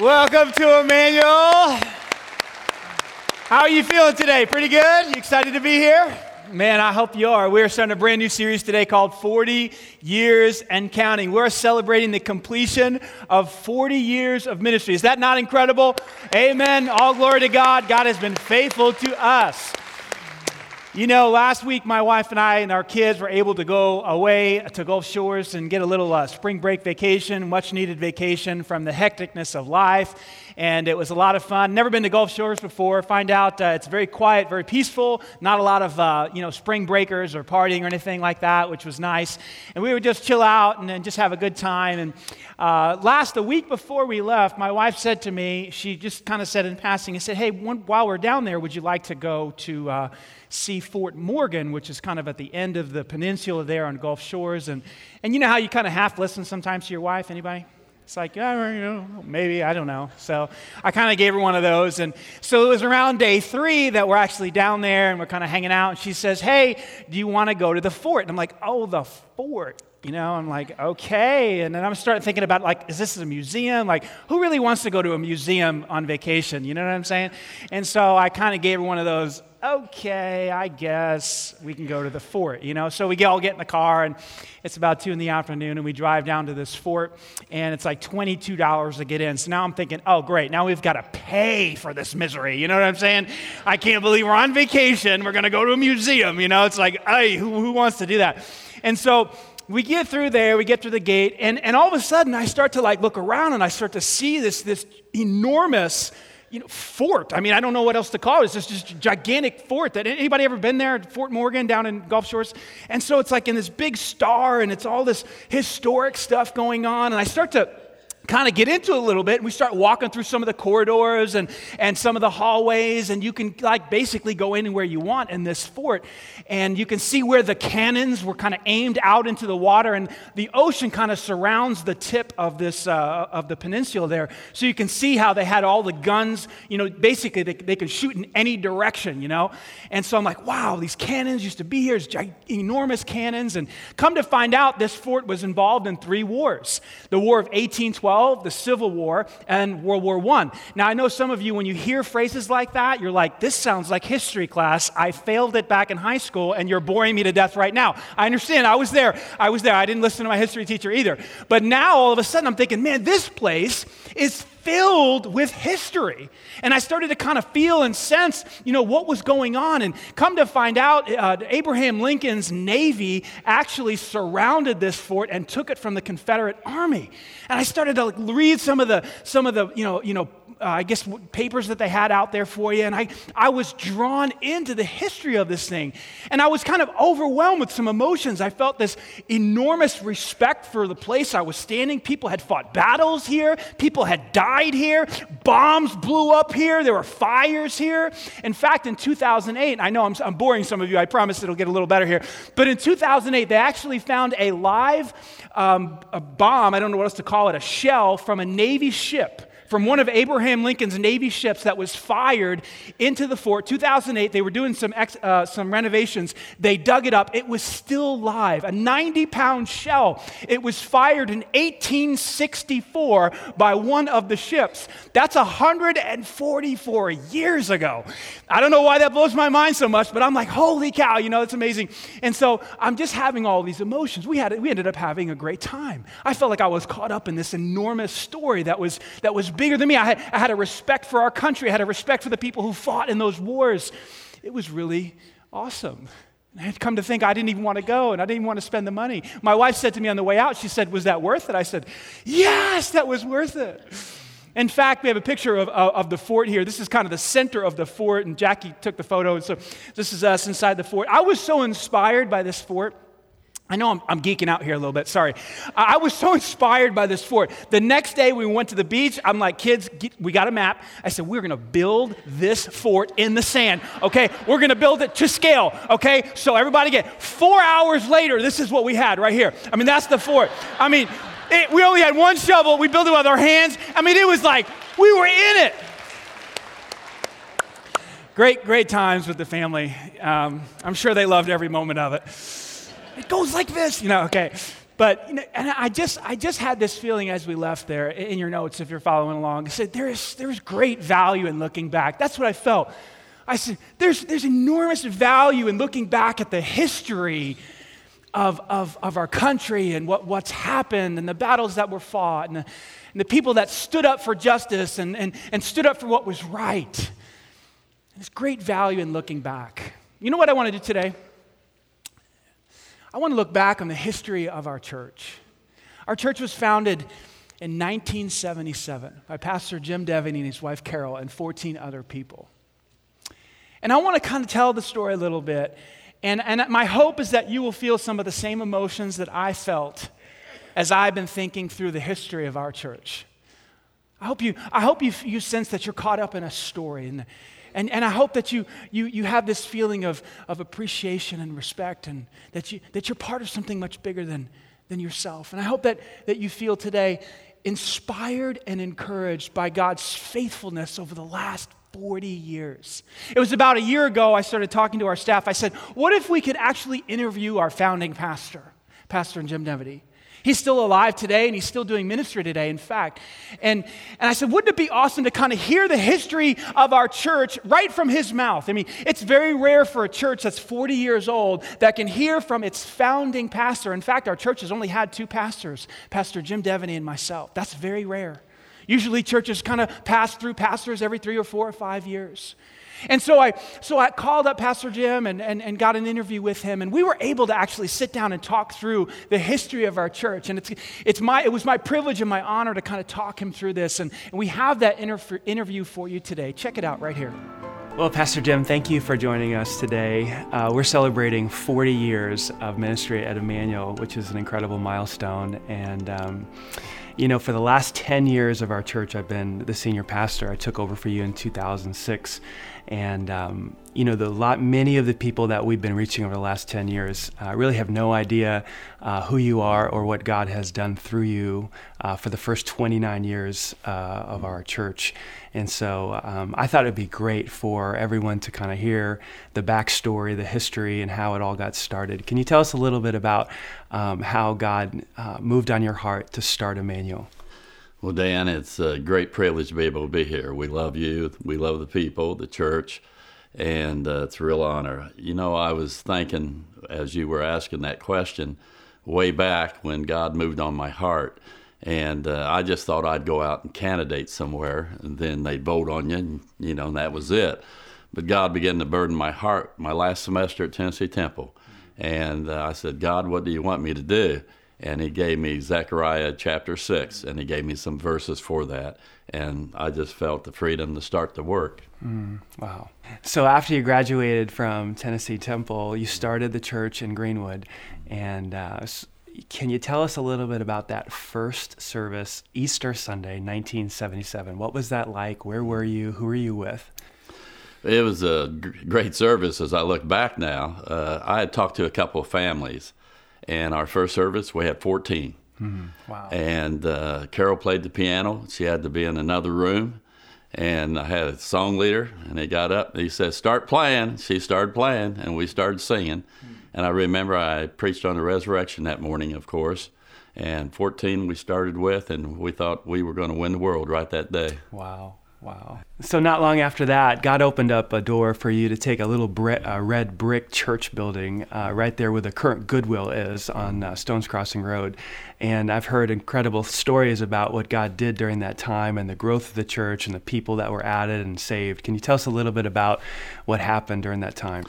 Welcome to Emmanuel. How are you feeling today? Pretty good? You excited to be here? Man, I hope you are. We're starting a brand new series today called 40 Years and Counting. We're celebrating the completion of 40 years of ministry. Is that not incredible? Amen. All glory to God. God has been faithful to us. You know, last week my wife and I and our kids were able to go away to Gulf Shores and get a little uh, spring break vacation, much needed vacation from the hecticness of life. And it was a lot of fun. Never been to Gulf Shores before. Find out uh, it's very quiet, very peaceful, not a lot of, uh, you know, spring breakers or partying or anything like that, which was nice. And we would just chill out and, and just have a good time. And uh, last, the week before we left, my wife said to me, she just kind of said in passing, and said, hey, one, while we're down there, would you like to go to uh, see Fort Morgan, which is kind of at the end of the peninsula there on Gulf Shores. And, and you know how you kind of half listen sometimes to your wife? Anybody? It's like, yeah, you know, maybe, I don't know. So I kind of gave her one of those. And so it was around day three that we're actually down there and we're kind of hanging out. And she says, hey, do you want to go to the fort? And I'm like, oh, the fort. You know, I'm like, okay. And then I'm starting thinking about, like, is this a museum? Like, who really wants to go to a museum on vacation? You know what I'm saying? And so I kind of gave her one of those, okay, I guess we can go to the fort, you know? So we all get in the car, and it's about 2 in the afternoon, and we drive down to this fort, and it's like $22 to get in. So now I'm thinking, oh, great, now we've got to pay for this misery. You know what I'm saying? I can't believe we're on vacation. We're going to go to a museum, you know? It's like, hey, who, who wants to do that? And so we get through there, we get through the gate, and, and all of a sudden I start to like look around and I start to see this, this enormous you know, fort. I mean, I don't know what else to call it. It's just this gigantic fort. That anybody ever been there, Fort Morgan down in Gulf Shores? And so it's like in this big star, and it's all this historic stuff going on. And I start to kind of get into a little bit and we start walking through some of the corridors and, and some of the hallways and you can like basically go anywhere you want in this fort and you can see where the cannons were kind of aimed out into the water and the ocean kind of surrounds the tip of this uh, of the peninsula there. So you can see how they had all the guns you know basically they, they could shoot in any direction you know? And so i'm like wow these cannons used to be here it's enormous cannons. And come to find out this fort was involved in three wars. The war of 1812 the Civil War, and World War I. Now, I know some of you, when you hear phrases like that, you're like, this sounds like history class. I failed it back in high school, and you're boring me to death right now. I understand. I was there. I was there. I didn't listen to my history teacher either. But now, all of a sudden, I'm thinking, man, this place is filled with history. And I started to kind of feel and sense, you know, what was going on. And come to find out, uh, Abraham Lincoln's Navy actually surrounded this fort and took it from the Confederate Army. And I started to like, read some of the, some of the, you know, you know, uh, I guess, papers that they had out there for you. And I, I was drawn into the history of this thing. And I was kind of overwhelmed with some emotions. I felt this enormous respect for the place I was standing. People had fought battles here, people had died here, bombs blew up here, there were fires here. In fact, in 2008, I know I'm, I'm boring some of you, I promise it'll get a little better here. But in 2008, they actually found a live um, a bomb, I don't know what else to call it, a shell from a Navy ship from one of Abraham Lincoln's Navy ships that was fired into the fort. 2008, they were doing some, ex, uh, some renovations. They dug it up. It was still live, a 90 pound shell. It was fired in 1864 by one of the ships. That's 144 years ago. I don't know why that blows my mind so much, but I'm like, holy cow, you know, it's amazing. And so I'm just having all these emotions. We, had, we ended up having a great time. I felt like I was caught up in this enormous story that was, that was bigger than me. I had, I had a respect for our country, I had a respect for the people who fought in those wars. It was really awesome. I had come to think I didn't even want to go and I didn't even want to spend the money. My wife said to me on the way out, she said, Was that worth it? I said, Yes, that was worth it. In fact, we have a picture of, of, of, the fort here. This is kind of the center of the fort, and Jackie took the photo. And so this is us inside the fort. I was so inspired by this fort. I know I'm, I'm, geeking out here a little bit, sorry. I was so inspired by this fort. The next day we went to the beach. I'm like, kids, get, we got a map. I said, we're gonna build this fort in the sand, okay? We're gonna build it to scale, okay? So everybody get, four hours later, this is what we had right here. I mean, that's the fort. I mean, it, we only had one shovel. We built it with our hands. I mean, it was like, we were in it. Great, great times with the family. Um, I'm sure they loved every moment of it. It goes like this, you know, okay. But you know, and I just, I just had this feeling as we left there in your notes, if you're following along. I said, there is, there is great value in looking back. That's what I felt. I said, there's, there's enormous value in looking back at the history of, of, of our country and what, what's happened and the battles that were fought and the, and the people that stood up for justice and, and, and stood up for what was right. There's great value in looking back. You know what I want to do today? I want to look back on the history of our church. Our church was founded in 1977 by Pastor Jim Devaney and his wife Carol and 14 other people. And I want to kind of tell the story a little bit. And, and my hope is that you will feel some of the same emotions that I felt as I've been thinking through the history of our church. I hope you, I hope you, you sense that you're caught up in a story. And, and, and I hope that you, you, you have this feeling of, of appreciation and respect and that, you, that you're part of something much bigger than, than yourself. And I hope that, that you feel today inspired and encouraged by God's faithfulness over the last 40 years. It was about a year ago I started talking to our staff. I said, What if we could actually interview our founding pastor, Pastor Jim Devaney? He's still alive today and he's still doing ministry today, in fact. And, and I said, wouldn't it be awesome to kind of hear the history of our church right from his mouth? I mean, it's very rare for a church that's 40 years old that can hear from its founding pastor. In fact, our church has only had two pastors, Pastor Jim Devaney and myself. That's very rare. Usually, churches kind of pass through pastors every three or four or five years. And so I, so I called up Pastor Jim and, and, and got an interview with him, and we were able to actually sit down and talk through the history of our church. And it's, it's my, it was my privilege and my honor to kind of talk him through this. And, and we have that inter- interview for you today. Check it out right here. Well, Pastor Jim, thank you for joining us today. Uh, we're celebrating 40 years of ministry at Emmanuel, which is an incredible milestone. And um, you know, for the last 10 years of our church, I've been the senior pastor. I took over for you in 2006. And, um, you know, the lot, many of the people that we've been reaching over the last 10 years uh, really have no idea uh, who you are or what God has done through you uh, for the first 29 years uh, of our church. And so um, I thought it'd be great for everyone to kind of hear the backstory, the history, and how it all got started. Can you tell us a little bit about um, how God uh, moved on your heart to start Emmanuel? Well, Dan, it's a great privilege to be able to be here. We love you, we love the people, the church, and uh, it's a real honor. You know, I was thinking as you were asking that question way back when God moved on my heart, and uh, I just thought I'd go out and candidate somewhere, and then they'd vote on you, and, you know, and that was it. But God began to burden my heart my last semester at Tennessee Temple. And uh, I said, God, what do you want me to do? And he gave me Zechariah chapter 6, and he gave me some verses for that. And I just felt the freedom to start the work. Mm, wow. So, after you graduated from Tennessee Temple, you started the church in Greenwood. And uh, can you tell us a little bit about that first service, Easter Sunday, 1977? What was that like? Where were you? Who were you with? It was a great service as I look back now. Uh, I had talked to a couple of families and our first service, we had 14. Mm-hmm. Wow. And uh, Carol played the piano. She had to be in another room. And I had a song leader, and he got up and he said, Start playing. She started playing, and we started singing. Mm-hmm. And I remember I preached on the resurrection that morning, of course. And 14 we started with, and we thought we were going to win the world right that day. Wow. Wow. So not long after that, God opened up a door for you to take a little bre- red brick church building uh, right there where the current Goodwill is on uh, Stones Crossing Road. And I've heard incredible stories about what God did during that time and the growth of the church and the people that were added and saved. Can you tell us a little bit about what happened during that time?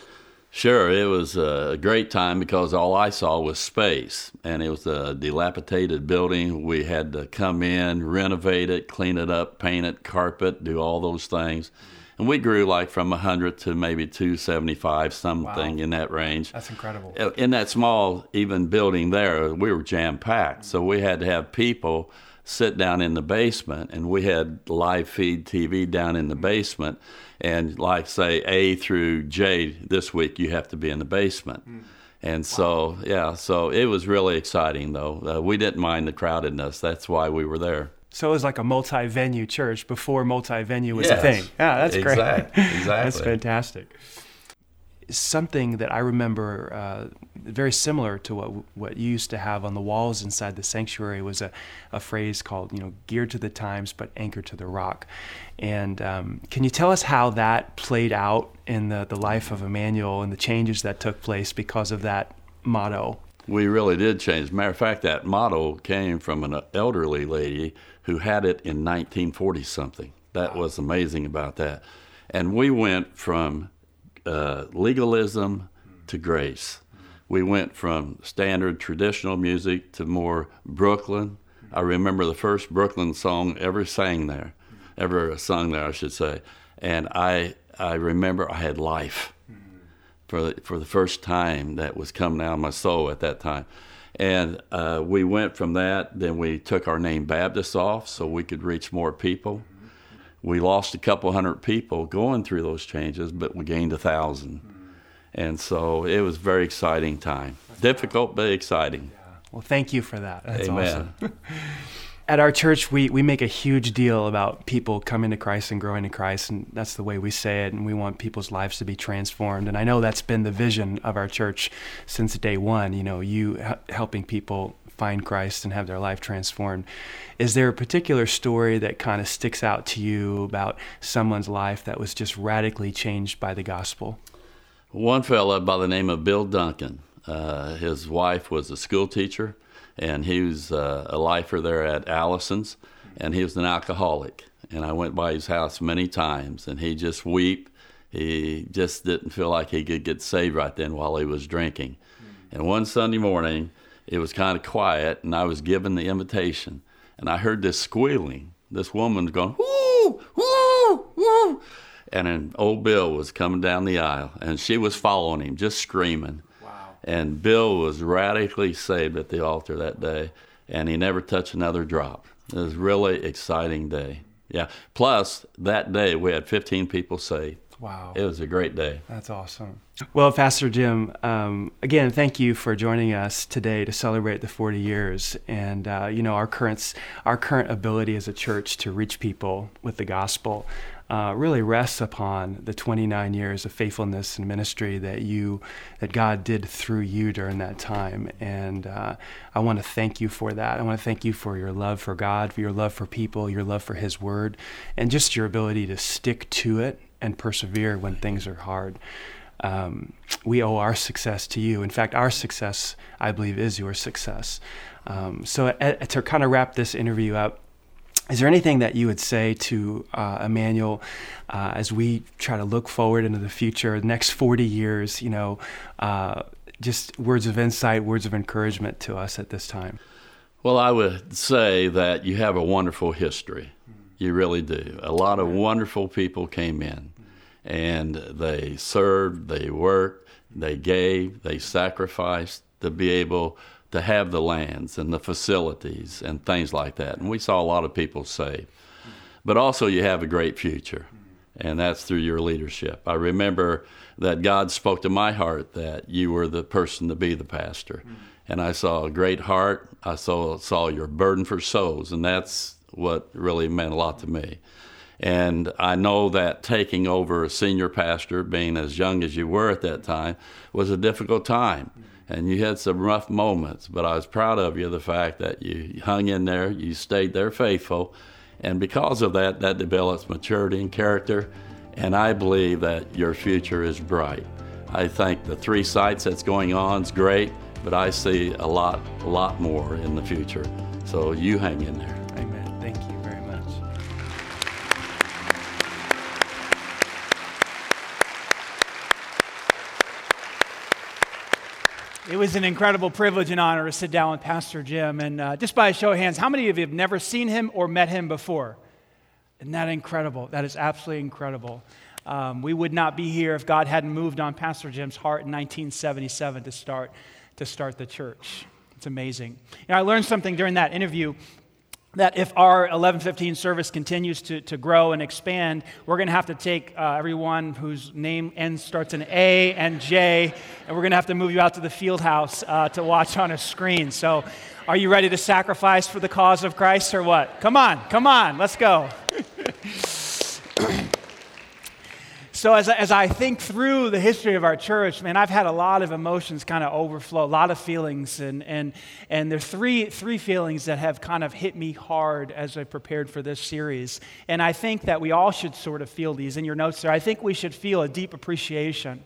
Sure, it was a great time because all I saw was space, and it was a dilapidated building. We had to come in, renovate it, clean it up, paint it, carpet, do all those things. And we grew like from 100 to maybe 275, something wow. in that range. That's incredible. Uh, in that small, even building there, we were jam packed. So we had to have people sit down in the basement, and we had live feed TV down in the mm-hmm. basement. And like say A through J this week, you have to be in the basement. Mm. And so, wow. yeah, so it was really exciting though. Uh, we didn't mind the crowdedness. That's why we were there. So it was like a multi-venue church before multi-venue was yes. a thing. Yeah, that's exactly. great. Exactly. that's fantastic. Something that I remember uh, very similar to what what you used to have on the walls inside the sanctuary was a, a phrase called you know geared to the times but anchored to the rock. And um, can you tell us how that played out in the, the life of Emmanuel and the changes that took place because of that motto? We really did change. Matter of fact, that motto came from an elderly lady who had it in 1940 something. That was amazing about that. And we went from uh, legalism to grace. We went from standard traditional music to more Brooklyn. I remember the first Brooklyn song ever sang there, ever sung there, I should say. And I, I remember I had life for the, for the first time that was coming out of my soul at that time. And uh, we went from that, then we took our name Baptist off so we could reach more people. We lost a couple hundred people going through those changes, but we gained a thousand. And so it was a very exciting time. Difficult, but exciting. Well, thank you for that. That's Amen. awesome. At our church, we, we make a huge deal about people coming to Christ and growing to Christ, and that's the way we say it. And we want people's lives to be transformed. And I know that's been the vision of our church since day one. You know, you h- helping people find Christ and have their life transformed. Is there a particular story that kind of sticks out to you about someone's life that was just radically changed by the gospel? One fella by the name of Bill Duncan. Uh, his wife was a school teacher and he was uh, a lifer there at Allison's, and he was an alcoholic. And I went by his house many times, and he just weep. He just didn't feel like he could get saved right then while he was drinking. And one Sunday morning, it was kind of quiet, and I was given the invitation, and I heard this squealing. This woman going, whoo, whoo, whoo. And an old Bill was coming down the aisle, and she was following him, just screaming. Wow. And Bill was radically saved at the altar that day, and he never touched another drop. It was a really exciting day. Yeah. Plus, that day we had 15 people saved. Wow. It was a great day. That's awesome. Well, Pastor Jim, um, again, thank you for joining us today to celebrate the 40 years and uh, you know our current our current ability as a church to reach people with the gospel uh, really rests upon the 29 years of faithfulness and ministry that you that God did through you during that time. And uh, I want to thank you for that. I want to thank you for your love for God, for your love for people, your love for His Word, and just your ability to stick to it and persevere when things are hard. Um, we owe our success to you. In fact, our success, I believe, is your success. Um, so, to kind of wrap this interview up, is there anything that you would say to uh, Emmanuel uh, as we try to look forward into the future, the next 40 years, you know, uh, just words of insight, words of encouragement to us at this time? Well, I would say that you have a wonderful history. You really do. A lot of wonderful people came in and they served, they worked, they gave, they sacrificed to be able to have the lands and the facilities and things like that. And we saw a lot of people saved. But also, you have a great future, and that's through your leadership. I remember that God spoke to my heart that you were the person to be the pastor. Mm. And I saw a great heart. I saw, saw your burden for souls, and that's what really meant a lot to me. And I know that taking over a senior pastor, being as young as you were at that time, was a difficult time and you had some rough moments, but I was proud of you, the fact that you hung in there, you stayed there faithful, and because of that, that develops maturity and character, and I believe that your future is bright. I think the three sites that's going on is great, but I see a lot, a lot more in the future. So you hang in there. It was an incredible privilege and honor to sit down with Pastor Jim. And uh, just by a show of hands, how many of you have never seen him or met him before? Isn't that incredible? That is absolutely incredible. Um, we would not be here if God hadn't moved on Pastor Jim's heart in 1977 to start, to start the church. It's amazing. You know, I learned something during that interview that if our 1115 service continues to, to grow and expand, we're going to have to take uh, everyone whose name ends starts in A and J, and we're going to have to move you out to the field house uh, to watch on a screen. So, are you ready to sacrifice for the cause of Christ or what? Come on, come on, let's go. So, as, as I think through the history of our church, man, I've had a lot of emotions kind of overflow, a lot of feelings. And, and, and there are three, three feelings that have kind of hit me hard as I prepared for this series. And I think that we all should sort of feel these. In your notes there, I think we should feel a deep appreciation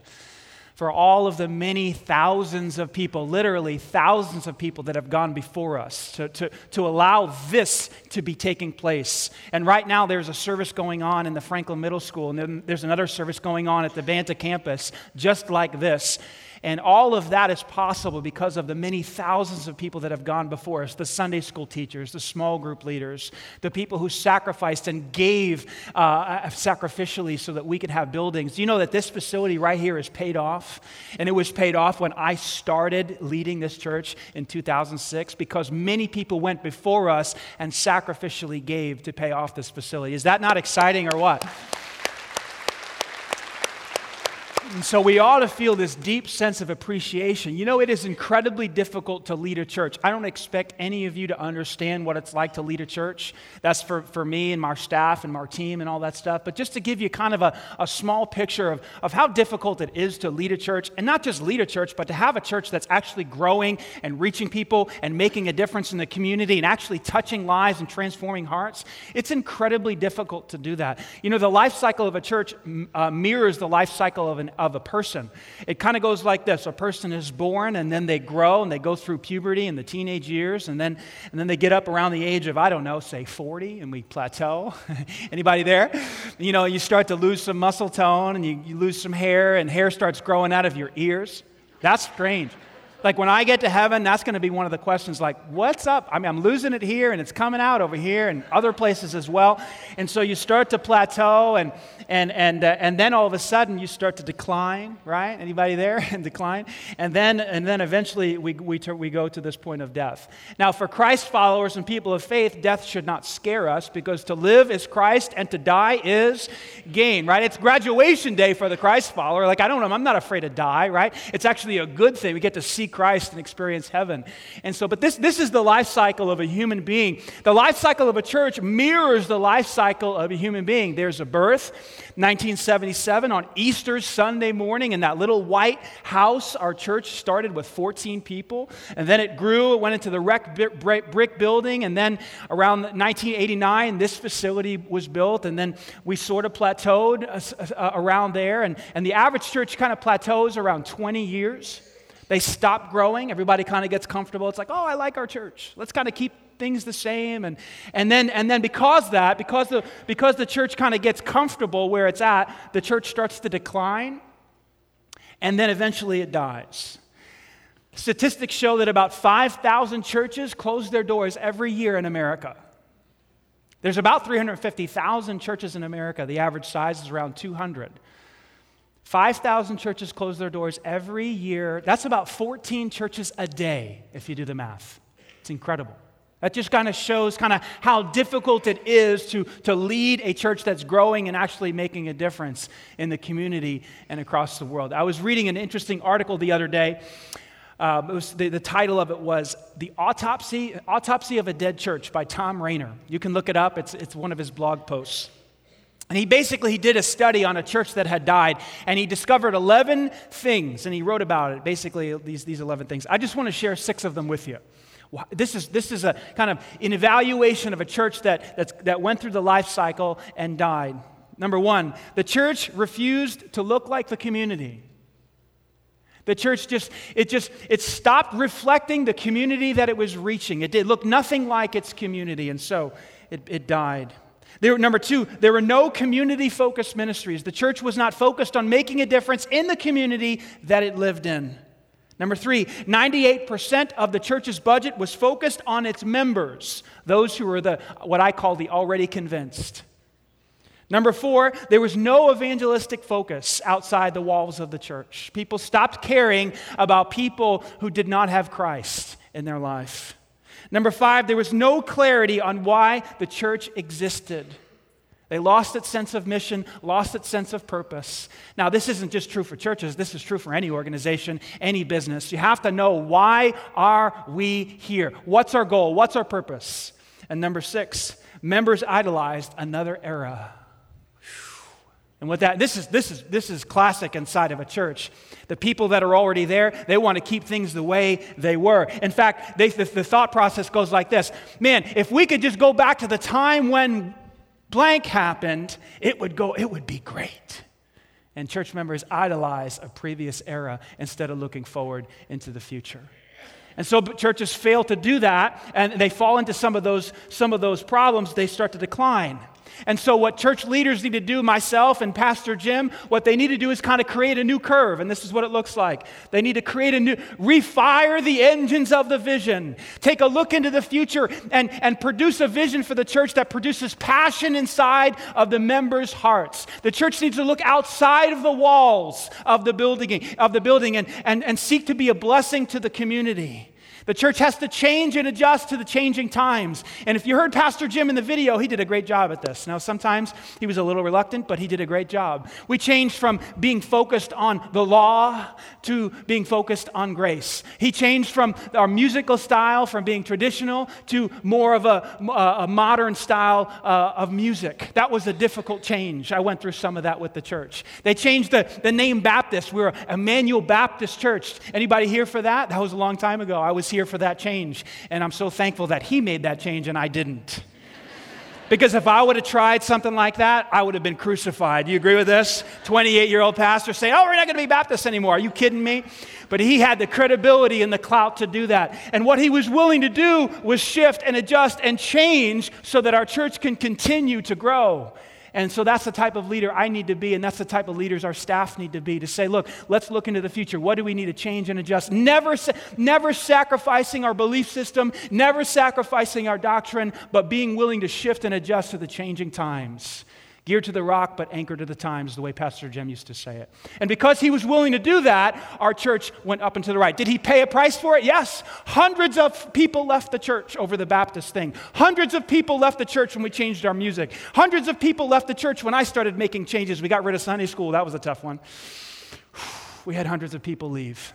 for all of the many thousands of people, literally thousands of people that have gone before us to, to, to allow this to be taking place. And right now, there's a service going on in the Franklin Middle School, and then there's another service going on at the Banta campus, just like this. And all of that is possible because of the many thousands of people that have gone before us the Sunday school teachers, the small group leaders, the people who sacrificed and gave uh, sacrificially so that we could have buildings. You know that this facility right here is paid off? And it was paid off when I started leading this church in 2006 because many people went before us and sacrificially gave to pay off this facility. Is that not exciting or what? And so we ought to feel this deep sense of appreciation. You know, it is incredibly difficult to lead a church. I don't expect any of you to understand what it's like to lead a church. That's for, for me and my staff and my team and all that stuff. But just to give you kind of a, a small picture of, of how difficult it is to lead a church, and not just lead a church, but to have a church that's actually growing and reaching people and making a difference in the community and actually touching lives and transforming hearts, it's incredibly difficult to do that. You know, the life cycle of a church uh, mirrors the life cycle of an of a person. It kind of goes like this a person is born, and then they grow, and they go through puberty and the teenage years, and then, and then they get up around the age of, I don't know, say 40, and we plateau. Anybody there? You know, you start to lose some muscle tone, and you, you lose some hair, and hair starts growing out of your ears. That's strange. Like when I get to heaven, that's going to be one of the questions like, what's up? I mean, I'm losing it here and it's coming out over here and other places as well. And so you start to plateau and, and, and, uh, and then all of a sudden you start to decline, right? Anybody there? and decline. And then, and then eventually we, we, we go to this point of death. Now, for Christ followers and people of faith, death should not scare us because to live is Christ and to die is gain, right? It's graduation day for the Christ follower. Like, I don't know, I'm not afraid to die, right? It's actually a good thing. We get to see Christ and experience heaven. And so, but this, this is the life cycle of a human being. The life cycle of a church mirrors the life cycle of a human being. There's a birth, 1977 on Easter Sunday morning in that little white house. Our church started with 14 people, and then it grew. It went into the wrecked brick building, and then around 1989, this facility was built, and then we sort of plateaued uh, uh, around there. And, and the average church kind of plateaus around 20 years. They stop growing. Everybody kind of gets comfortable. It's like, oh, I like our church. Let's kind of keep things the same. And, and, then, and then because that, because the, because the church kind of gets comfortable where it's at, the church starts to decline. And then eventually it dies. Statistics show that about 5,000 churches close their doors every year in America. There's about 350,000 churches in America. The average size is around 200. 5,000 churches close their doors every year. That's about 14 churches a day, if you do the math. It's incredible. That just kind of shows kind of how difficult it is to, to lead a church that's growing and actually making a difference in the community and across the world. I was reading an interesting article the other day. Um, was, the, the title of it was The Autopsy, Autopsy of a Dead Church by Tom Rainer. You can look it up, it's, it's one of his blog posts. And he basically he did a study on a church that had died, and he discovered 11 things, and he wrote about it, basically these, these 11 things. I just want to share six of them with you. This is, this is a kind of an evaluation of a church that, that went through the life cycle and died. Number one, the church refused to look like the community. The church just, it just, it stopped reflecting the community that it was reaching. It did look nothing like its community, and so it, it died. There, number two, there were no community focused ministries. The church was not focused on making a difference in the community that it lived in. Number three, 98% of the church's budget was focused on its members, those who were the, what I call the already convinced. Number four, there was no evangelistic focus outside the walls of the church. People stopped caring about people who did not have Christ in their life. Number five, there was no clarity on why the church existed. They lost its sense of mission, lost its sense of purpose. Now, this isn't just true for churches, this is true for any organization, any business. You have to know why are we here? What's our goal? What's our purpose? And number six, members idolized another era. And with that this is this is this is classic inside of a church. The people that are already there, they want to keep things the way they were. In fact, they, the, the thought process goes like this: Man, if we could just go back to the time when blank happened, it would go. It would be great. And church members idolize a previous era instead of looking forward into the future. And so churches fail to do that, and they fall into some of those, some of those problems, they start to decline. And so, what church leaders need to do, myself and Pastor Jim, what they need to do is kind of create a new curve. And this is what it looks like. They need to create a new, refire the engines of the vision, take a look into the future, and, and produce a vision for the church that produces passion inside of the members' hearts. The church needs to look outside of the walls of the building, of the building and, and, and seek to be a blessing to the community. The church has to change and adjust to the changing times. And if you heard Pastor Jim in the video, he did a great job at this. Now, sometimes he was a little reluctant, but he did a great job. We changed from being focused on the law to being focused on grace. He changed from our musical style, from being traditional, to more of a, a modern style uh, of music. That was a difficult change. I went through some of that with the church. They changed the, the name Baptist. We were Emmanuel Baptist Church. Anybody here for that? That was a long time ago. I was here for that change. And I'm so thankful that he made that change and I didn't. Because if I would have tried something like that, I would have been crucified. Do you agree with this? 28 year old pastor saying, Oh, we're not going to be Baptists anymore. Are you kidding me? But he had the credibility and the clout to do that. And what he was willing to do was shift and adjust and change so that our church can continue to grow. And so that's the type of leader I need to be, and that's the type of leaders our staff need to be to say, look, let's look into the future. What do we need to change and adjust? Never, never sacrificing our belief system, never sacrificing our doctrine, but being willing to shift and adjust to the changing times. Geared to the rock, but anchored to the times, the way Pastor Jim used to say it. And because he was willing to do that, our church went up and to the right. Did he pay a price for it? Yes. Hundreds of people left the church over the Baptist thing. Hundreds of people left the church when we changed our music. Hundreds of people left the church when I started making changes. We got rid of Sunday school. That was a tough one. We had hundreds of people leave.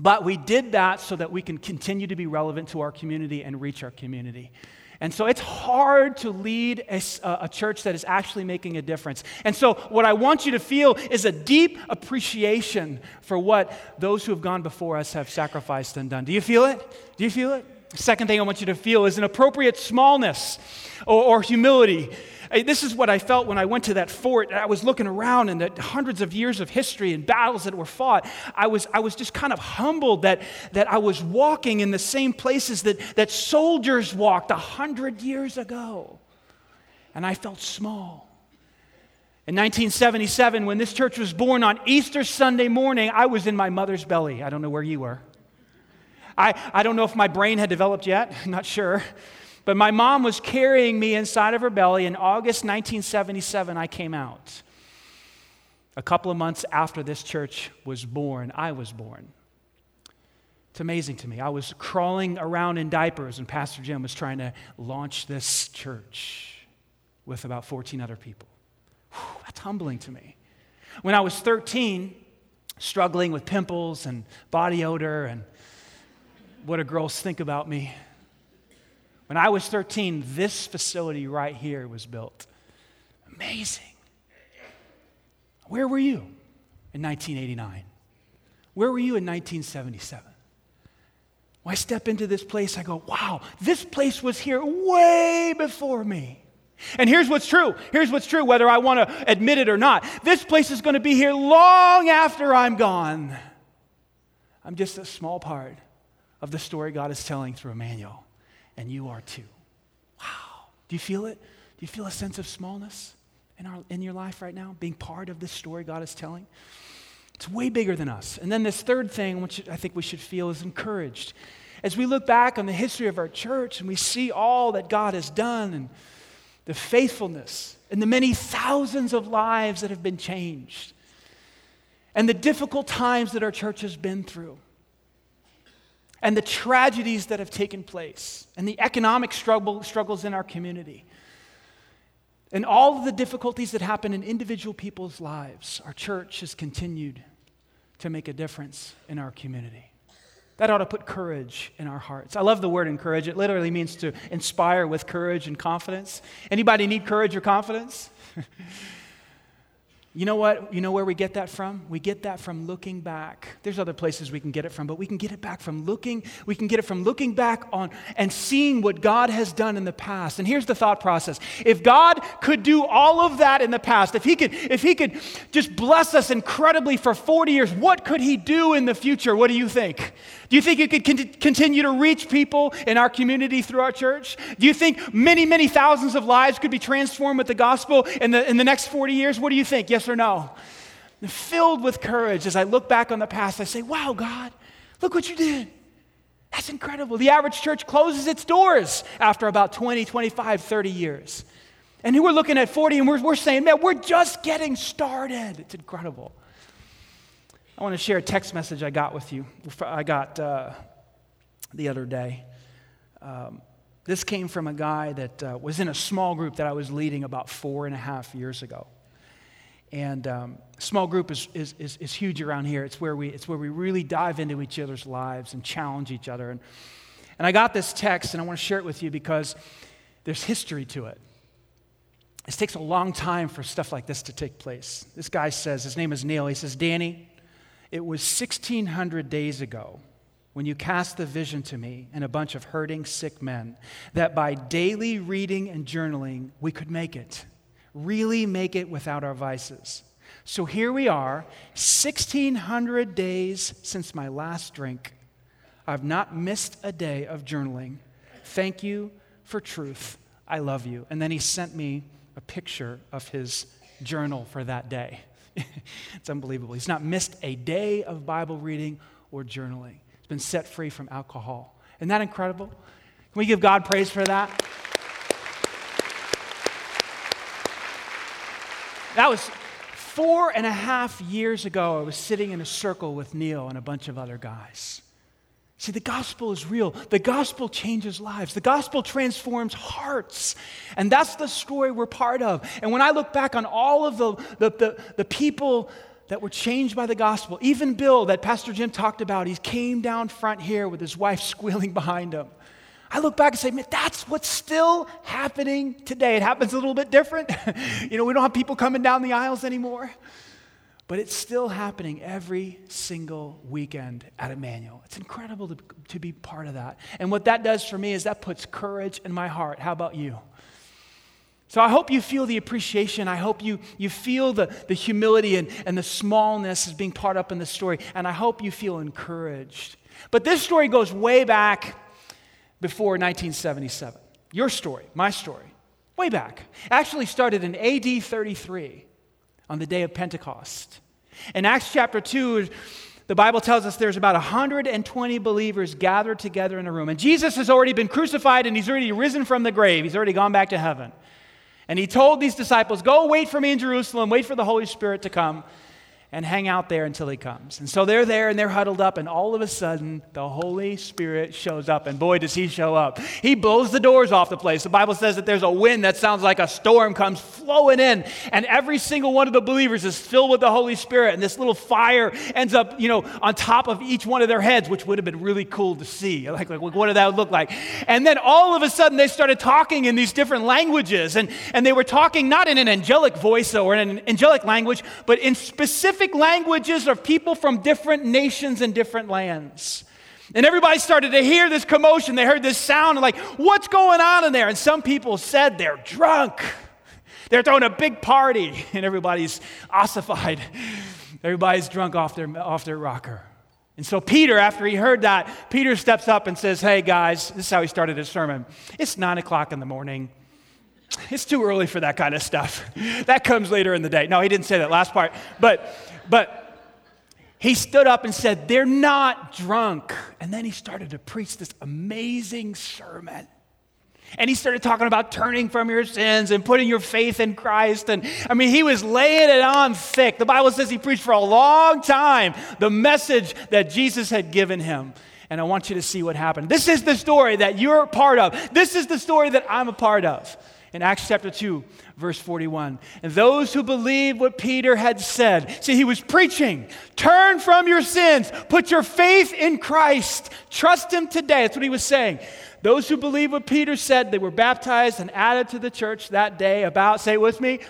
But we did that so that we can continue to be relevant to our community and reach our community. And so it's hard to lead a, a, church that is actually making a difference. And so, what I want you to feel is a deep appreciation for what those who have gone before us have sacrificed and done. Do you feel it? Do you feel it? Second thing I want you to feel is an appropriate smallness or, or humility. This is what I felt when I went to that fort. I was looking around and the hundreds of years of history and battles that were fought. I was, I was just kind of humbled that, that I was walking in the same places that, that soldiers walked a hundred years ago. And I felt small. In 1977, when this church was born on Easter Sunday morning, I was in my mother's belly. I don't know where you were. I, I don't know if my brain had developed yet, not sure. But my mom was carrying me inside of her belly. In August 1977, I came out. A couple of months after this church was born, I was born. It's amazing to me. I was crawling around in diapers, and Pastor Jim was trying to launch this church with about 14 other people. Whew, that's humbling to me. When I was 13, struggling with pimples and body odor and what do girls think about me? When I was 13, this facility right here was built. Amazing. Where were you in 1989? Where were you in 1977? When I step into this place, I go, wow, this place was here way before me. And here's what's true. Here's what's true, whether I want to admit it or not. This place is going to be here long after I'm gone. I'm just a small part of the story God is telling through Emmanuel and you are too. Wow. Do you feel it? Do you feel a sense of smallness in, our, in your life right now, being part of this story God is telling? It's way bigger than us. And then this third thing, which I think we should feel, is encouraged. As we look back on the history of our church and we see all that God has done and the faithfulness and the many thousands of lives that have been changed and the difficult times that our church has been through, and the tragedies that have taken place and the economic struggle, struggles in our community and all of the difficulties that happen in individual people's lives, our church has continued to make a difference in our community. That ought to put courage in our hearts. I love the word encourage. It literally means to inspire with courage and confidence. Anybody need courage or confidence? You know what? You know where we get that from? We get that from looking back. There's other places we can get it from, but we can get it back from looking, we can get it from looking back on and seeing what God has done in the past. And here's the thought process. If God could do all of that in the past, if he could if he could just bless us incredibly for 40 years, what could he do in the future? What do you think? Do you think you could con- continue to reach people in our community through our church? Do you think many, many thousands of lives could be transformed with the gospel in the, in the next 40 years? What do you think? Yes or no? I'm filled with courage as I look back on the past. I say, wow, God, look what you did. That's incredible. The average church closes its doors after about 20, 25, 30 years. And we're looking at 40 and we're, we're saying, man, we're just getting started. It's incredible. I want to share a text message I got with you. I got uh, the other day. Um, this came from a guy that uh, was in a small group that I was leading about four and a half years ago. And um, small group is, is, is, is, huge around here. It's where, we, it's where we really dive into each other's lives and challenge each other. And, and I got this text, and I want to share it with you because there's history to it. It takes a long time for stuff like this to take place. This guy says, his name is Neil, he says, Danny, it was 1600 days ago when you cast the vision to me and a bunch of hurting, sick men that by daily reading and journaling, we could make it, really make it without our vices. So here we are, 1600 days since my last drink. I've not missed a day of journaling. Thank you for truth. I love you. And then he sent me a picture of his journal for that day. it's unbelievable. He's not missed a day of Bible reading or journaling. He's been set free from alcohol. Isn't that incredible? Can we give God praise for that? That was four and a half years ago. I was sitting in a circle with Neil and a bunch of other guys. See, the gospel is real. The gospel changes lives. The gospel transforms hearts. And that's the story we're part of. And when I look back on all of the, the, the, the, people that were changed by the gospel, even Bill, that Pastor Jim talked about, he came down front here with his wife squealing behind him. I look back and say, man, that's what's still happening today. It happens a little bit different. you know, we don't have people coming down the aisles anymore. But it's still happening every single weekend at Emmanuel. It's incredible to, to be part of that. And what that does for me is that puts courage in my heart. How about you? So I hope you feel the appreciation. I hope you, you feel the, the humility and, and the smallness as being part up in the story. And I hope you feel encouraged. But this story goes way back before 1977. Your story, my story, way back. Actually started in AD 33 on the day of Pentecost. In Acts chapter 2, the Bible tells us there's about 120 believers gathered together in a room. And Jesus has already been crucified and he's already risen from the grave. He's already gone back to heaven. And he told these disciples, Go wait for me in Jerusalem, wait for the Holy Spirit to come and hang out there until he comes. And so they're there and they're huddled up, and all of a sudden, the Holy Spirit shows up. And boy, does he show up. He blows the doors off the place. The Bible says that there's a wind that sounds like a storm comes flowing in, and every single one of the believers is filled with the Holy Spirit. And this little fire ends up, you know, on top of each one of their heads, which would have been really cool to see. Like, like what did that look like? And then all of a sudden, they started talking in these different languages, and, and they were talking not in an angelic voice or in an angelic language, but in specific specific languages of people from different nations and different lands. And everybody started to hear this commotion. They heard this sound, and like, what's going on in there? And some people said they're drunk. They're throwing a big party, and everybody's ossified. Everybody's drunk off their, off their rocker. And so, Peter, after he heard that, Peter steps up and says, Hey, guys, this is how he started his sermon. It's nine o'clock in the morning. It's too early for that kind of stuff. That comes later in the day. No, he didn't say that last part. But, but he stood up and said, They're not drunk. And then he started to preach this amazing sermon. And he started talking about turning from your sins and putting your faith in Christ. And I mean, he was laying it on thick. The Bible says he preached for a long time the message that Jesus had given him. And I want you to see what happened. This is the story that you're a part of. This is the story that I'm a part of in Acts chapter 2, verse 41. And those who believed what Peter had said, see, he was preaching, turn from your sins, put your faith in Christ, trust him today. That's what he was saying. Those who believed what Peter said, they were baptized and added to the church that day about, say with me,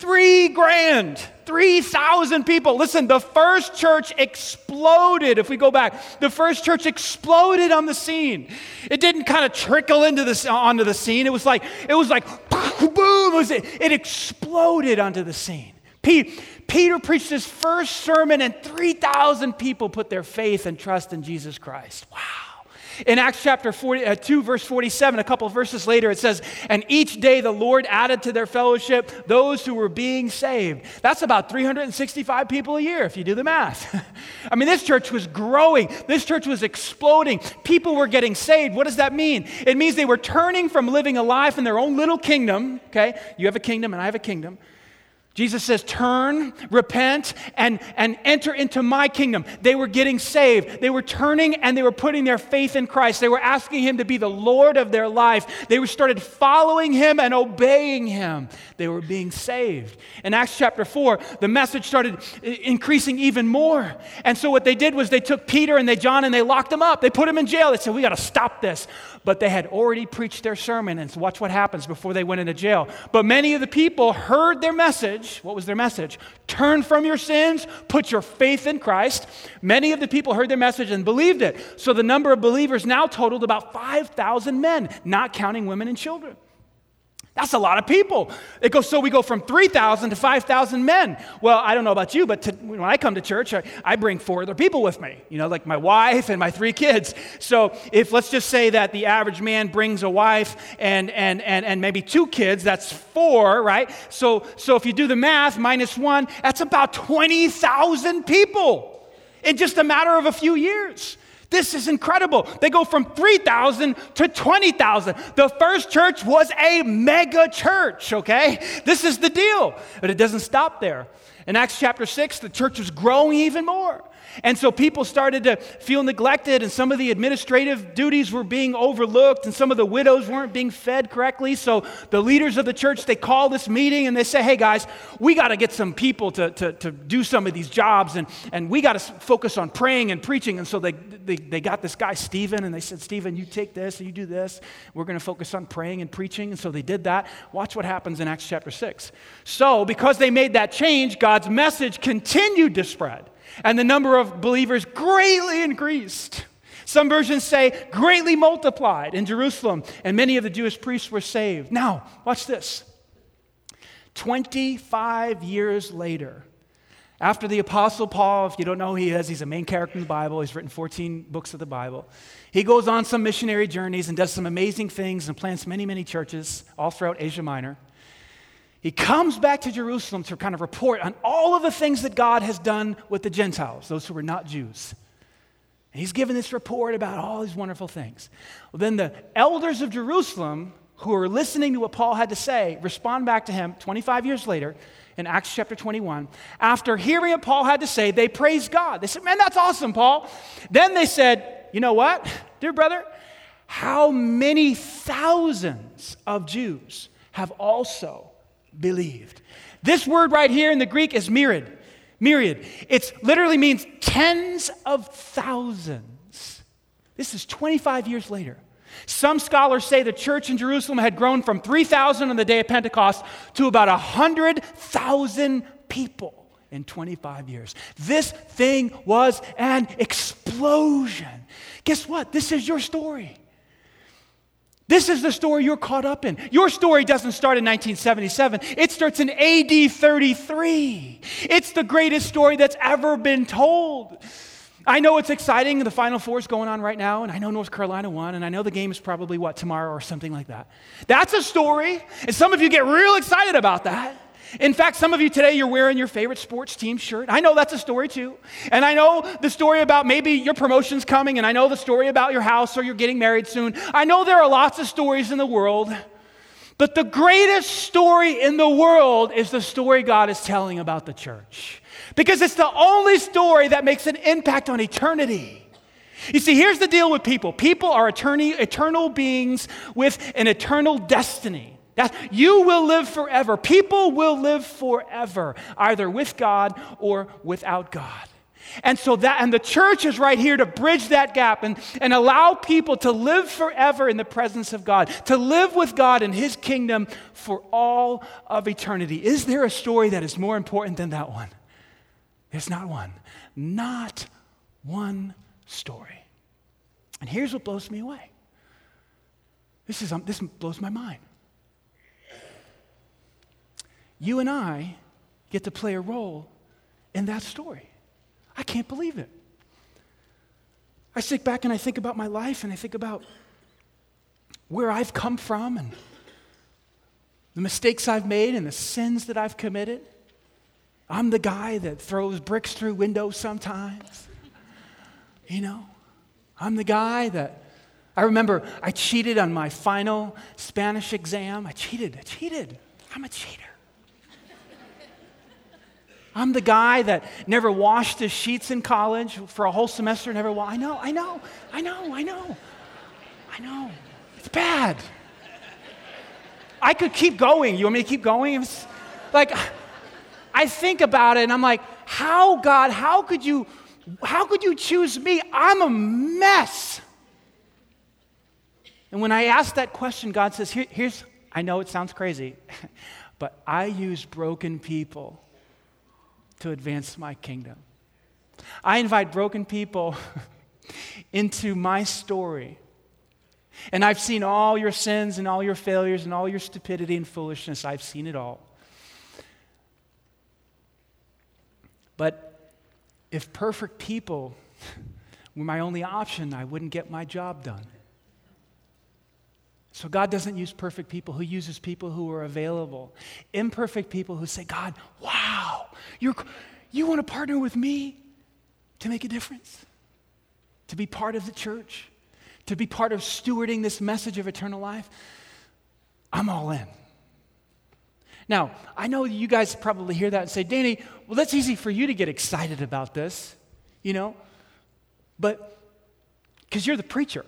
Three grand, 3,000 people. Listen, the first church exploded. If we go back, the first church exploded on the scene. It didn't kind of trickle into the, onto the scene. It was like, it was like, boom, it, was, it exploded onto the scene. Peter preached his first sermon, and 3,000 people put their faith and trust in Jesus Christ. Wow. In Acts chapter 40, uh, 2, verse 47, a couple verses later, it says, And each day the Lord added to their fellowship those who were being saved. That's about 365 people a year, if you do the math. I mean, this church was growing, this church was exploding. People were getting saved. What does that mean? It means they were turning from living a life in their own little kingdom, okay? You have a kingdom, and I have a kingdom Jesus says, Turn, repent, and, and enter into my kingdom. They were getting saved. They were turning and they were putting their faith in Christ. They were asking Him to be the Lord of their life. They started following Him and obeying Him. They were being saved. In Acts chapter 4, the message started increasing even more. And so what they did was they took Peter and they John and they locked them up. They put them in jail. They said, We got to stop this. But they had already preached their sermon, and so watch what happens before they went into jail. But many of the people heard their message message. What was their message? Turn from your sins, put your faith in Christ. Many of the people heard their message and believed it. So the number of believers now totaled about 5,000 men, not counting women and children. That's a lot of people. It goes, so we go from 3,000 to 5,000 men. Well, I don't know about you, but to, when I come to church, I, I, bring four other people with me, you know, like my wife and my three kids. So if let's just say that the average man brings a wife and, and, and, and maybe two kids, that's four, right? So, so if you do the math, minus one, that's about 20,000 people in just a matter of a few years. This is incredible. They go from 3,000 to 20,000. The first church was a mega church, okay? This is the deal. But it doesn't stop there. In Acts chapter 6, the church was growing even more. And so people started to feel neglected, and some of the administrative duties were being overlooked, and some of the widows weren't being fed correctly. So the leaders of the church, they call this meeting and they say, hey guys, we got to get some people to, to, to do some of these jobs, and, and we got to focus on praying and preaching. And so they, they, they got this guy, Stephen, and they said, Stephen, you take this and you do this. We're going to focus on praying and preaching. And so they did that. Watch what happens in Acts chapter 6. So because they made that change, God's message continued to spread and the number of believers greatly increased. Some versions say greatly multiplied in Jerusalem, and many of the Jewish priests were saved. Now, watch this. 25 years later, after the Apostle Paul, if you don't know who he is, he's a main character in the Bible. He's written 14 books of the Bible. He goes on some missionary journeys and does some amazing things and plants many, many churches all throughout Asia Minor. He comes back to Jerusalem to kind of report on all of the things that God has done with the Gentiles, those who were not Jews. And he's given this report about all these wonderful things. Well, then the elders of Jerusalem, who are listening to what Paul had to say, respond back to him 25 years later in Acts chapter 21. After hearing what Paul had to say, they praised God. They said, Man, that's awesome, Paul. Then they said, You know what, dear brother? How many thousands of Jews have also believed. This word right here in the Greek is myriad. Myriad. It literally means tens of thousands. This is 25 years later. Some scholars say the church in Jerusalem had grown from 3,000 on the day of Pentecost to about 100,000 people in 25 years. This thing was an explosion. Guess what? This is your story. This is the story you're caught up in. Your story doesn't start in 1977, it starts in AD 33. It's the greatest story that's ever been told. I know it's exciting. The Final Four is going on right now, and I know North Carolina won, and I know the game is probably, what, tomorrow or something like that. That's a story, and some of you get real excited about that. In fact, some of you today, you're wearing your favorite sports team shirt. I know that's a story too. And I know the story about maybe your promotion's coming, and I know the story about your house or you're getting married soon. I know there are lots of stories in the world, but the greatest story in the world is the story God is telling about the church. Because it's the only story that makes an impact on eternity. You see, here's the deal with people people are eternal beings with an eternal destiny. That you will live forever. People will live forever, either with God or without God. And so that, and the church is right here to bridge that gap and, and allow people to live forever in the presence of God, to live with God in His kingdom for all of eternity. Is there a story that is more important than that one? There's not one. Not one story. And here's what blows me away. This, is, um, this blows my mind. You and I get to play a role in that story. I can't believe it. I sit back and I think about my life and I think about where I've come from and the mistakes I've made and the sins that I've committed. I'm the guy that throws bricks through windows sometimes. You know, I'm the guy that I remember I cheated on my final Spanish exam. I cheated, I cheated. I'm a cheater. I'm the guy that never washed his sheets in college for a whole semester, never wa- I know, I know, I know, I know. I know. It's bad. I could keep going. You want me to keep going? It's like I think about it and I'm like, how God, how could you how could you choose me? I'm a mess. And when I ask that question, God says, Here, here's, I know it sounds crazy, but I use broken people to advance my kingdom. I invite broken people into my story. And I've seen all your sins and all your failures and all your stupidity and foolishness. I've seen it all. But if perfect people were my only option, I wouldn't get my job done. So God doesn't use perfect people, He uses people who are available. Imperfect people who say, God, wow, you're, you want to partner with me to make a difference? To be part of the church? To be part of stewarding this message of eternal life? I'm all in. Now, I know you guys probably hear that and say, Danny, well, that's easy for you to get excited about this, you know? But because you're the preacher.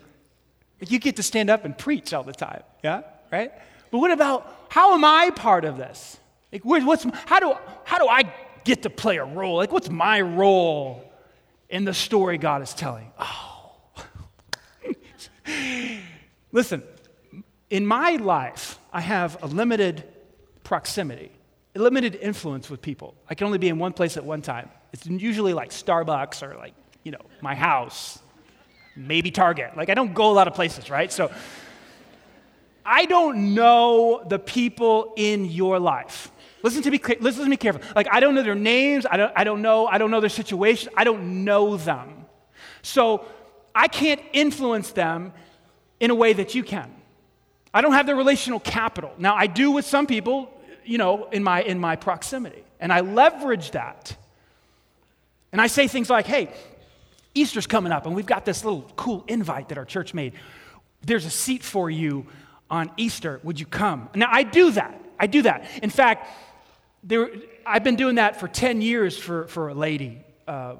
You get to stand up and preach all the time, yeah? Right? But what about how am I part of this? Like, what's, how, do, how do I get to play a role? Like, what's my role in the story God is telling? Oh. Listen, in my life, I have a limited proximity, a limited influence with people. I can only be in one place at one time. It's usually like Starbucks or like, you know, my house, maybe Target. Like, I don't go a lot of places, right? So, I don't know the people in your life. Listen to me, listen to me carefully. Like, I don't know their names. I don't, I don't know. I don't know their situation. I don't know them. So, I can't influence them in a way that you can. I don't have the relational capital. Now, I do with some people, you know, in my, in my proximity. And I leverage that. And I say things like, hey, Easter's coming up, and we've got this little cool invite that our church made. There's a seat for you on Easter. Would you come? Now, I do that. I do that. In fact, there, I've been doing that for 10 years for, for a lady. Uh,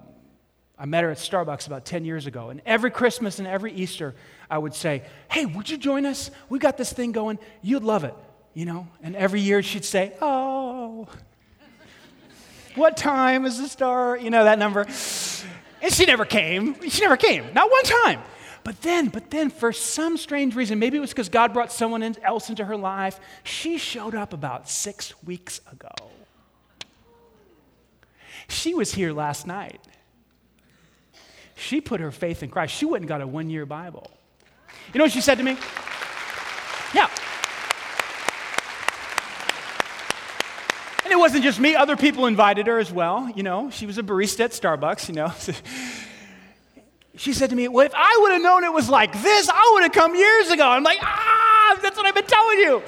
I met her at Starbucks about 10 years ago. And every Christmas and every Easter, I would say, Hey, would you join us? We got this thing going. You'd love it, you know? And every year she'd say, Oh, what time is the star? You know, that number. And she never came. She never came. Not one time. But then, but then, for some strange reason, maybe it was because God brought someone else into her life, she showed up about six weeks ago. She was here last night. She put her faith in Christ. She and got a one year Bible. You know what she said to me? Yeah. And it wasn't just me, other people invited her as well. You know, she was a barista at Starbucks, you know. she said to me, Well, if I would have known it was like this, I would have come years ago. I'm like, Ah, that's what I've been telling you.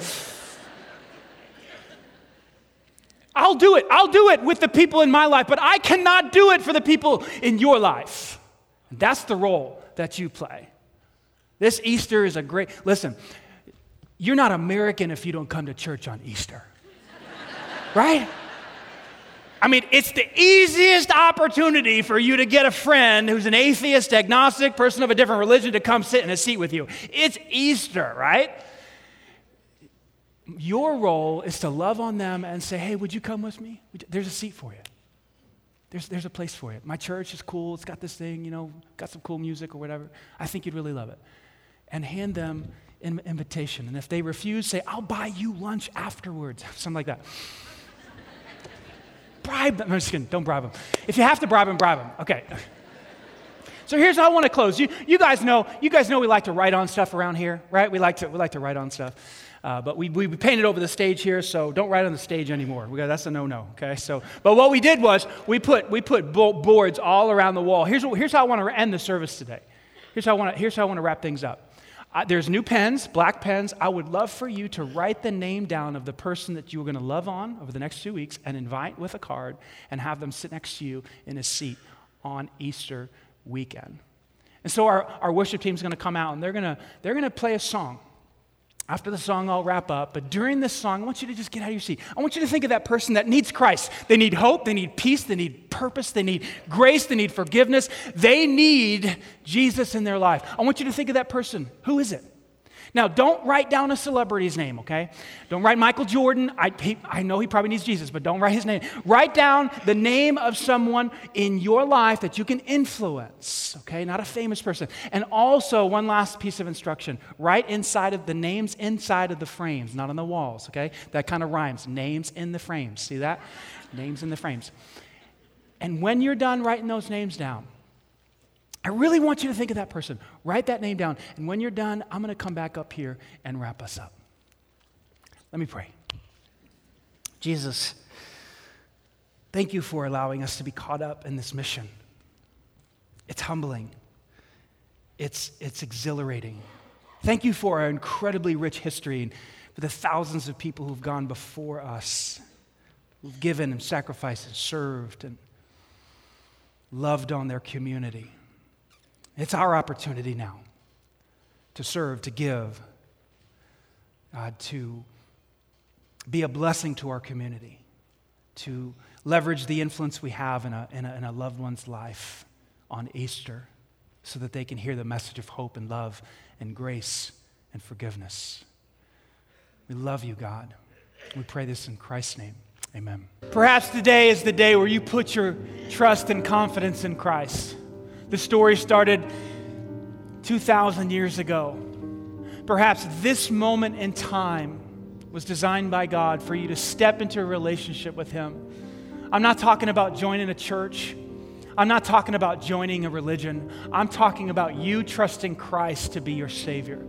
I'll do it. I'll do it with the people in my life, but I cannot do it for the people in your life. That's the role that you play. This Easter is a great, listen, you're not American if you don't come to church on Easter right? I mean, it's the easiest opportunity for you to get a friend who's an atheist, agnostic, person of a different religion to come sit in a seat with you. It's Easter, right? Your role is to love on them and say, hey, would you come with me? There's a seat for you. There's, there's a place for it. My church is cool. It's got this thing, you know, got some cool music or whatever. I think you'd really love it. And hand them an invitation. And if they refuse, say, I'll buy you lunch afterwards. Something like that. Bribe them. I'm just kidding. Don't bribe them. If you have to bribe them, bribe them. Okay. So here's how I want to close. You, you guys know, you guys know we like to write on stuff around here, right? We like to, we like to write on stuff. Uh, but we, we painted over the stage here, so don't write on the stage anymore. Got, that's a no-no, okay? So, but what we did was we put, we put boards all around the wall. Here's, what, here's how I want to end the service today. Here's how I want to, here's how I want to wrap things up. Uh, there's new pens, black pens. I would love for you to write the name down of the person that you are going to love on over the next two weeks and invite with a card and have them sit next to you in a seat on Easter weekend. And so our, our worship team is going to come out and they're going to, they're going to play a song. After the song, I'll wrap up. But during this song, I want you to just get out of your seat. I want you to think of that person that needs Christ. They need hope, they need peace, they need purpose, they need grace, they need forgiveness. They need Jesus in their life. I want you to think of that person. Who is it? Now, don't write down a celebrity's name, okay? Don't write Michael Jordan. I, he, I know he probably needs Jesus, but don't write his name. Write down the name of someone in your life that you can influence, okay? Not a famous person. And also, one last piece of instruction write inside of the names inside of the frames, not on the walls, okay? That kind of rhymes. Names in the frames. See that? Names in the frames. And when you're done writing those names down, I really want you to think of that person. Write that name down. And when you're done, I'm going to come back up here and wrap us up. Let me pray. Jesus, thank you for allowing us to be caught up in this mission. It's humbling, it's, it's exhilarating. Thank you for our incredibly rich history and for the thousands of people who've gone before us, who've given and sacrificed and served and loved on their community. It's our opportunity now to serve, to give, uh, to be a blessing to our community, to leverage the influence we have in a, in a, in a loved one's life on Easter so that they can hear the message of hope and love and grace and forgiveness. We love you, God. We pray this in Christ's name. Amen. Perhaps today is the day where you put your trust and confidence in Christ. The story started 2,000 years ago. Perhaps this moment in time was designed by God for you to step into a relationship with Him. I'm not talking about joining a church. I'm not talking about joining a religion. I'm talking about you trusting Christ to be your Savior.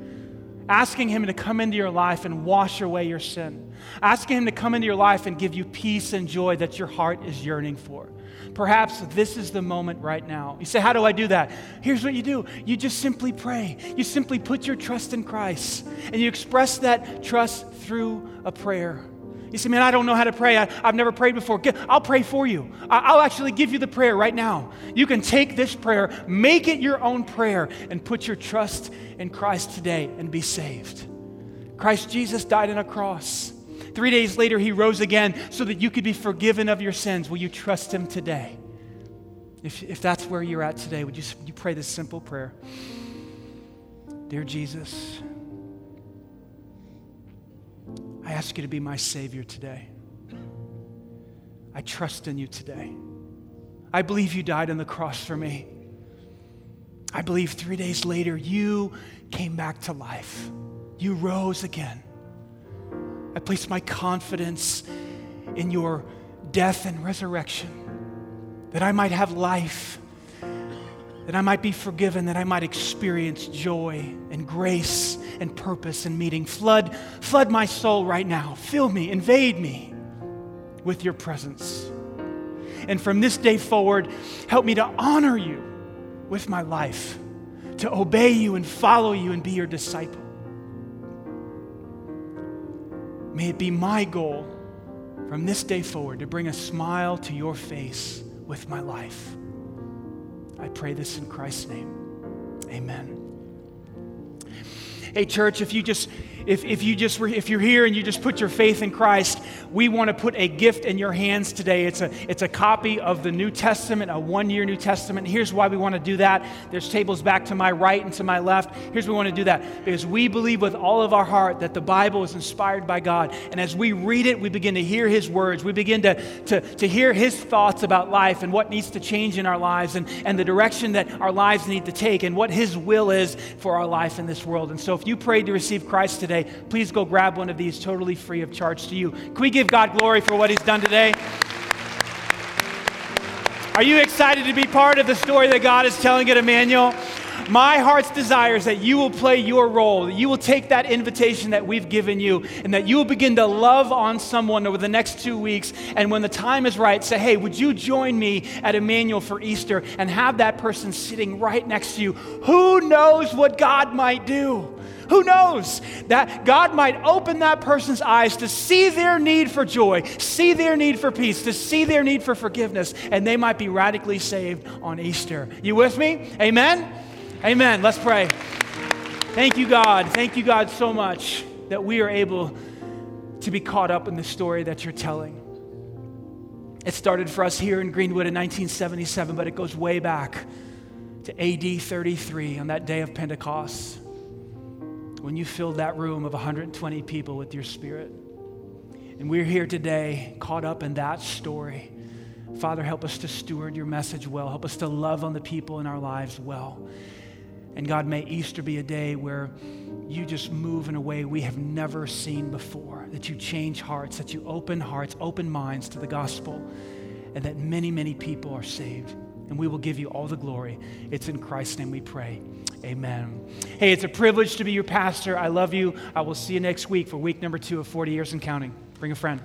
Asking Him to come into your life and wash away your sin. Asking Him to come into your life and give you peace and joy that your heart is yearning for. Perhaps this is the moment right now. You say, How do I do that? Here's what you do you just simply pray. You simply put your trust in Christ and you express that trust through a prayer. You say, Man, I don't know how to pray. I, have never prayed before. I'll pray for you. I'll actually give you the prayer right now. You can take this prayer, make it your own prayer, and put your trust in Christ today and be saved. Christ Jesus died on a cross. Three days later, he rose again so that you could be forgiven of your sins. Will you trust him today? If, if that's where you're at today, would you, you pray this simple prayer? Dear Jesus, I ask you to be my Savior today. I trust in you today. I believe you died on the cross for me. I believe three days later you came back to life. You rose again. I place my confidence in your death and resurrection, that I might have life, that I might be forgiven, that I might experience joy and grace and purpose and meaning. Flood, flood my soul right now. Fill me, invade me with your presence. And from this day forward, help me to honor you with my life, to obey you and follow you and be your disciple. May it be my goal from this day forward to bring a smile to your face with my life. I pray this in Christ's name. Amen. Hey, church, if you just if, if you just if you're here and you just put your faith in Christ, we want to put a gift in your hands today. It's a it's a copy of the New Testament, a one-year New Testament. Here's why we want to do that. There's tables back to my right and to my left. Here's why we want to do that because we believe with all of our heart that the Bible is inspired by God, and as we read it, we begin to hear His words. We begin to to, to hear His thoughts about life and what needs to change in our lives and, and the direction that our lives need to take and what His will is for our life in this world. And so, if you prayed to receive Christ today, please go grab one of these totally free of charge to you. Can we give God glory for what He's done today? Are you excited to be part of the story that God is telling at Emmanuel? My heart's desire is that you will play your role, that you will take that invitation that we've given you, and that you will begin to love on someone over the next two weeks. And when the time is right, say, hey, would you join me at Emmanuel for Easter and have that person sitting right next to you? Who knows what God might do? Who knows that God might open that person's eyes to see their need for joy, see their need for peace, to see their need for forgiveness, and they might be radically saved on Easter. You with me? Amen? Amen. Let's pray. Thank you, God. Thank you, God, so much that we are able to be caught up in the story that you're telling. It started for us here in Greenwood in 1977, but it goes way back to AD 33 on that day of Pentecost when you filled that room of 120 people with your spirit. And we're here today caught up in that story. Father, help us to steward your message well. Help us to love on the people in our lives well. And God, may Easter be a day where you just move in a way we have never seen before, that you change hearts, that you open hearts, open minds to the gospel, and that many, many people are saved. And we will give you all the glory. It's in Christ's name we pray. Amen. Hey, it's a privilege to be your pastor. I love you. I will see you next week for week number two of 40 Years and Counting. Bring a friend.